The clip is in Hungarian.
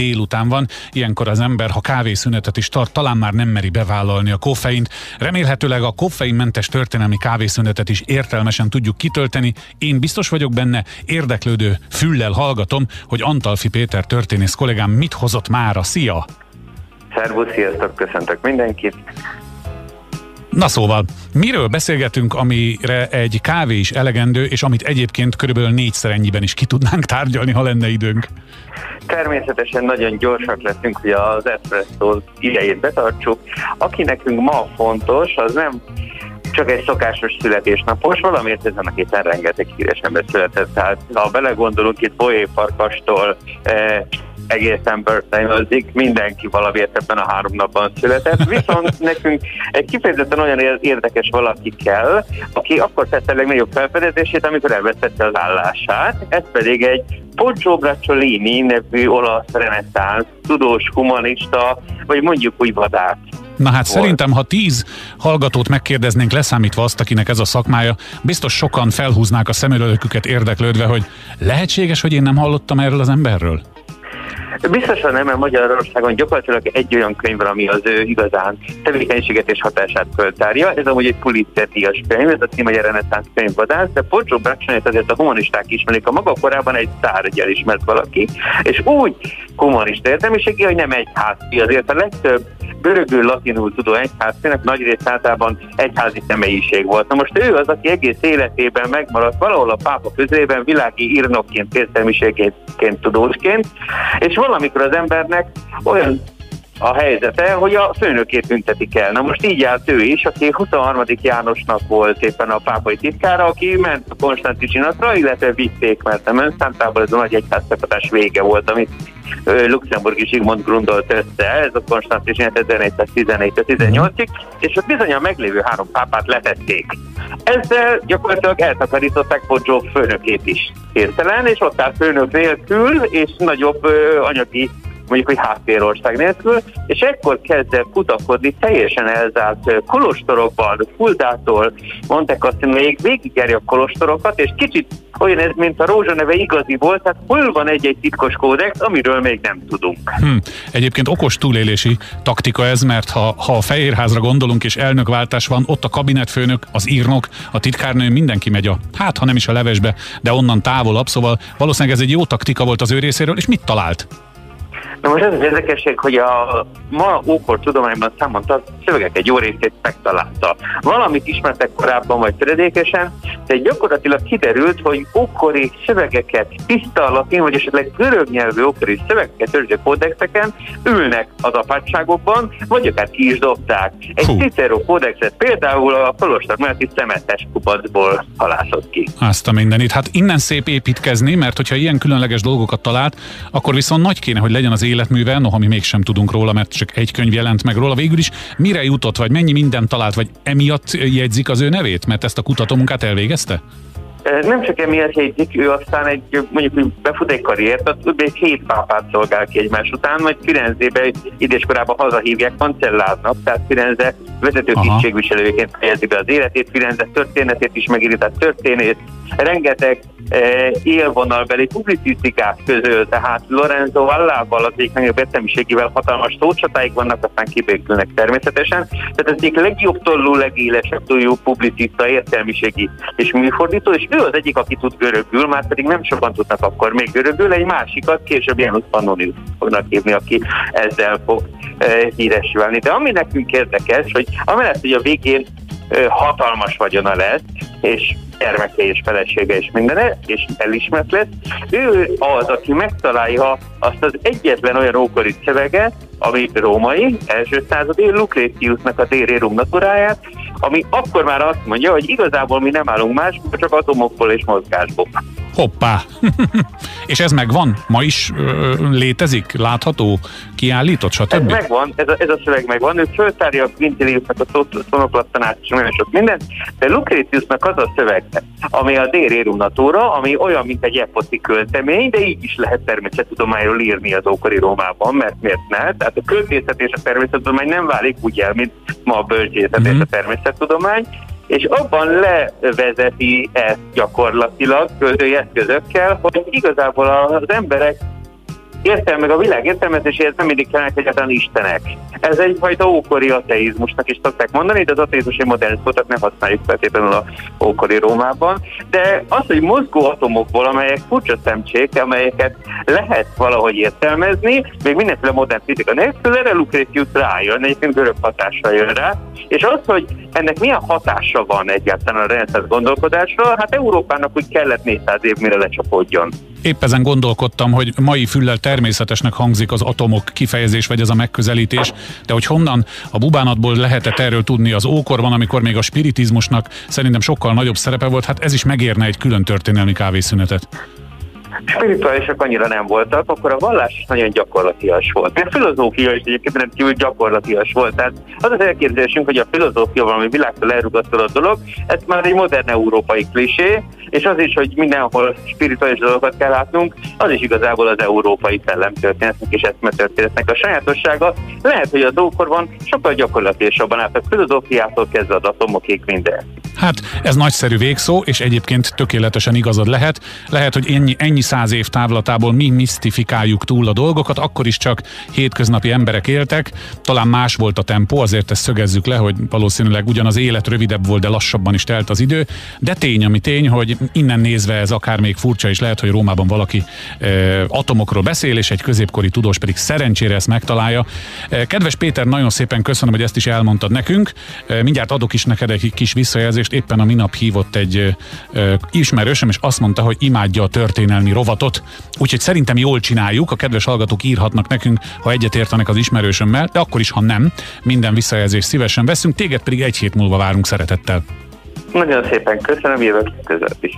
délután van, ilyenkor az ember, ha kávészünetet is tart, talán már nem meri bevállalni a koffeint. Remélhetőleg a koffeinmentes történelmi kávészünetet is értelmesen tudjuk kitölteni. Én biztos vagyok benne, érdeklődő füllel hallgatom, hogy Antalfi Péter történész kollégám mit hozott mára. Szia! Szervusz, sziasztok, köszöntök mindenkit! Na szóval, miről beszélgetünk, amire egy kávé is elegendő, és amit egyébként körülbelül négyszer ennyiben is ki tudnánk tárgyalni, ha lenne időnk? Természetesen nagyon gyorsak leszünk, hogy az espresso idejét betartsuk. Aki nekünk ma fontos, az nem csak egy szokásos születésnapos, valamiért ezen a héten rengeteg híres ember született. Tehát ha belegondolunk itt Bolyé Farkastól, eh, egészen birthday mindenki valamiért ebben a három napban született, viszont nekünk egy kifejezetten olyan érdekes valaki kell, aki akkor tette a legnagyobb felfedezését, amikor elvesztette az állását, ez pedig egy Poggio Bracciolini nevű olasz reneszánsz, tudós, humanista, vagy mondjuk úgy vadász. Na hát volt. szerintem, ha tíz hallgatót megkérdeznénk, leszámítva azt, akinek ez a szakmája, biztos sokan felhúznák a szemülőküket érdeklődve, hogy lehetséges, hogy én nem hallottam erről az emberről? Biztosan nem, mert Magyarországon gyakorlatilag egy olyan könyv ami az ő igazán tevékenységet és hatását föltárja. Ez amúgy egy Pulitzer díjas könyv, ez a cím, a reneszánsz könyvvadász, de Poggio Braccianit azért a humanisták ismerik. A maga korában egy szárgyel ismert valaki, és úgy humanista értelmiségi, hogy nem egy házi, azért a legtöbb görögül, latinul tudó egyházfőnek nagy rész általában egyházi személyiség volt. Na most ő az, aki egész életében megmaradt valahol a pápa közében világi írnokként, értelmiségként, tudósként, és valamikor az embernek olyan a helyzete, hogy a főnökét büntetik el. Na most így állt ő is, aki 23. Jánosnak volt éppen a pápai titkára, aki ment a Konstanticinatra, illetve vitték, mert nem Önszántából ez a nagy egyházszakadás vége volt, amit Luxemburgi Zsigmond grundolt össze, ez a Konstantin 1414-18-ig, és ott bizony a meglévő három pápát letették. Ezzel gyakorlatilag eltakarították Poggio főnökét is hirtelen, és ott áll főnök nélkül, és nagyobb anyagi mondjuk, hogy háttérország nélkül, és ekkor kezd el kutakodni teljesen elzárt kolostorokban, Fuldától, Monte még végigjárja a kolostorokat, és kicsit olyan ez, mint a rózsa neve igazi volt, tehát hol van egy-egy titkos kódex, amiről még nem tudunk. Hm. Egyébként okos túlélési taktika ez, mert ha, ha a Fehérházra gondolunk és elnökváltás van, ott a kabinetfőnök, az írnok, a titkárnő, mindenki megy a, hát ha nem is a levesbe, de onnan távolabb, szóval valószínűleg ez egy jó taktika volt az ő részéről, és mit talált? Na most ez az érdekesség, hogy a ma ókor tudományban számon tart szövegek egy jó részét megtalálta. Valamit ismertek korábban vagy töredékesen, de gyakorlatilag kiderült, hogy ókori szövegeket tiszta latin, vagy esetleg görög nyelvű ókori szövegeket őrző kódexeken ülnek az apátságokban, vagy akár ki is dobták. Egy Cicero kódexet például a Kolostor melletti szemetes kupacból halászott ki. Azt a mindenit. Hát innen szép építkezni, mert hogyha ilyen különleges dolgokat talált, akkor viszont nagy kéne, hogy legyen az életműve, noha mi mégsem tudunk róla, mert csak egy könyv jelent meg róla. Végül is mire jutott, vagy mennyi mindent talált, vagy emiatt jegyzik az ő nevét, mert ezt a kutatómunkát elvégezte? Nem csak emiatt jegyzik, ő aztán egy, mondjuk, hogy befut egy karriert, az egy hét pápát szolgál ki egymás után, majd Firenzébe idéskorában hazahívják kancellárnak, tehát Firenze vezető tisztségviselőként fejezi be az életét, Firenze történetét is megírja, tehát történész, rengeteg eh, élvonalbeli publicisztikát közöl, tehát Lorenzo Vallával, az egyik nagyobb értelmiségével hatalmas szócsatáik vannak, aztán kibékülnek természetesen. Tehát ez egyik legjobb tollú, legélesebb tollú publicista, értelmiségi és műfordító, és ő az egyik, aki tud görögül, már pedig nem sokan tudnak akkor még görögül, egy másikat később Janus Pannonius fognak hívni, aki ezzel fog e, híres válni. De ami nekünk érdekes, hogy amellett, hogy a végén e, hatalmas vagyona lesz, és gyermeke és felesége és mindene, és elismert lesz. Ő az, aki megtalálja azt az egyetlen olyan ókori szöveget, ami római, első századi, Lucretiusnak a Dérérum naturáját, ami akkor már azt mondja, hogy igazából mi nem állunk másból, csak atomokból és mozgásból. Hoppá! és ez megvan? Ma is ö, létezik? Látható? Kiállított, stb.? Ez megvan, ez a, ez a szöveg megvan. Ő föltárja a Quintiliusnak a szonoplattanát és nagyon sok mindent, de Lucretiusnak az a szöveg, ami a Dérérum Natura, ami olyan, mint egy eposzi költemény, de így is lehet természettudományról írni az ókori Rómában, mert miért ne? Tehát a költészet és a természettudomány nem válik úgy el, mint ma a bölcsészet mm-hmm. és a mhm. természettudomány, és abban levezeti ezt gyakorlatilag költői eszközökkel, hogy igazából az emberek értelme, a világ értelmezéséhez nem mindig kellene egyáltalán istenek. Ez egyfajta ókori ateizmusnak is szokták mondani, de az ateizmus egy modern szót, nem használjuk feltétlenül a ókori Rómában. De az, hogy mozgó atomokból, amelyek furcsa szemcsék, amelyeket lehet valahogy értelmezni, még mindenféle modern fizika nélkül, erre Lucretius rájön, egyébként görög hatással jön rá, és az, hogy ennek milyen hatása van egyáltalán a rendszer gondolkodásra, hát Európának úgy kellett 400 év, mire lecsapódjon. Épp ezen gondolkodtam, hogy mai füllel természetesnek hangzik az atomok kifejezés, vagy ez a megközelítés, de hogy honnan a bubánatból lehetett erről tudni az ókorban, amikor még a spiritizmusnak szerintem sokkal nagyobb szerepe volt, hát ez is megérne egy külön történelmi kávészünetet spirituálisak annyira nem voltak, akkor a vallás is nagyon gyakorlatias volt. A filozófia is egyébként rendkívül gyakorlatias volt. Tehát az az elképzelésünk, hogy a filozófia valami világtól elrugasztott dolog, ez már egy modern európai klisé, és az is, hogy mindenhol spirituális dolgokat kell látnunk, az is igazából az európai szellemtörténetnek és eszmetörténetnek a sajátossága. Lehet, hogy az ókorban sokkal gyakorlatilasabban állt a filozófiától kezdve az atomokig minden. Hát ez nagyszerű végszó, és egyébként tökéletesen igazad lehet. Lehet, hogy ennyi, ennyi száz év távlatából mi misztifikáljuk túl a dolgokat, akkor is csak hétköznapi emberek éltek. Talán más volt a tempó, azért ezt szögezzük le, hogy valószínűleg ugyanaz élet rövidebb volt, de lassabban is telt az idő. De tény, ami tény, hogy innen nézve ez akár még furcsa is lehet, hogy Rómában valaki e, atomokról beszél, és egy középkori tudós pedig szerencsére ezt megtalálja. E, kedves Péter, nagyon szépen köszönöm, hogy ezt is elmondtad nekünk. E, mindjárt adok is neked egy kis visszajelzést. Éppen a minap hívott egy e, ismerősöm, és azt mondta, hogy imádja a történelmi rovatot. Úgyhogy szerintem jól csináljuk, a kedves hallgatók írhatnak nekünk, ha egyetértenek az ismerősömmel, de akkor is, ha nem, minden visszajelzést szívesen veszünk, téged pedig egy hét múlva várunk szeretettel. Nagyon szépen köszönöm, jövök között is.